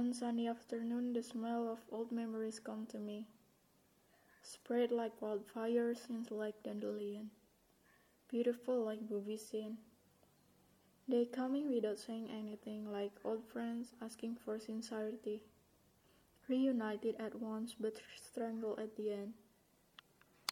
On sunny afternoon the smell of old memories come to me, Spread like wildfire since like dandelion, Beautiful like movie scene. They coming without saying anything, like old friends asking for sincerity, Reunited at once but strangled at the end.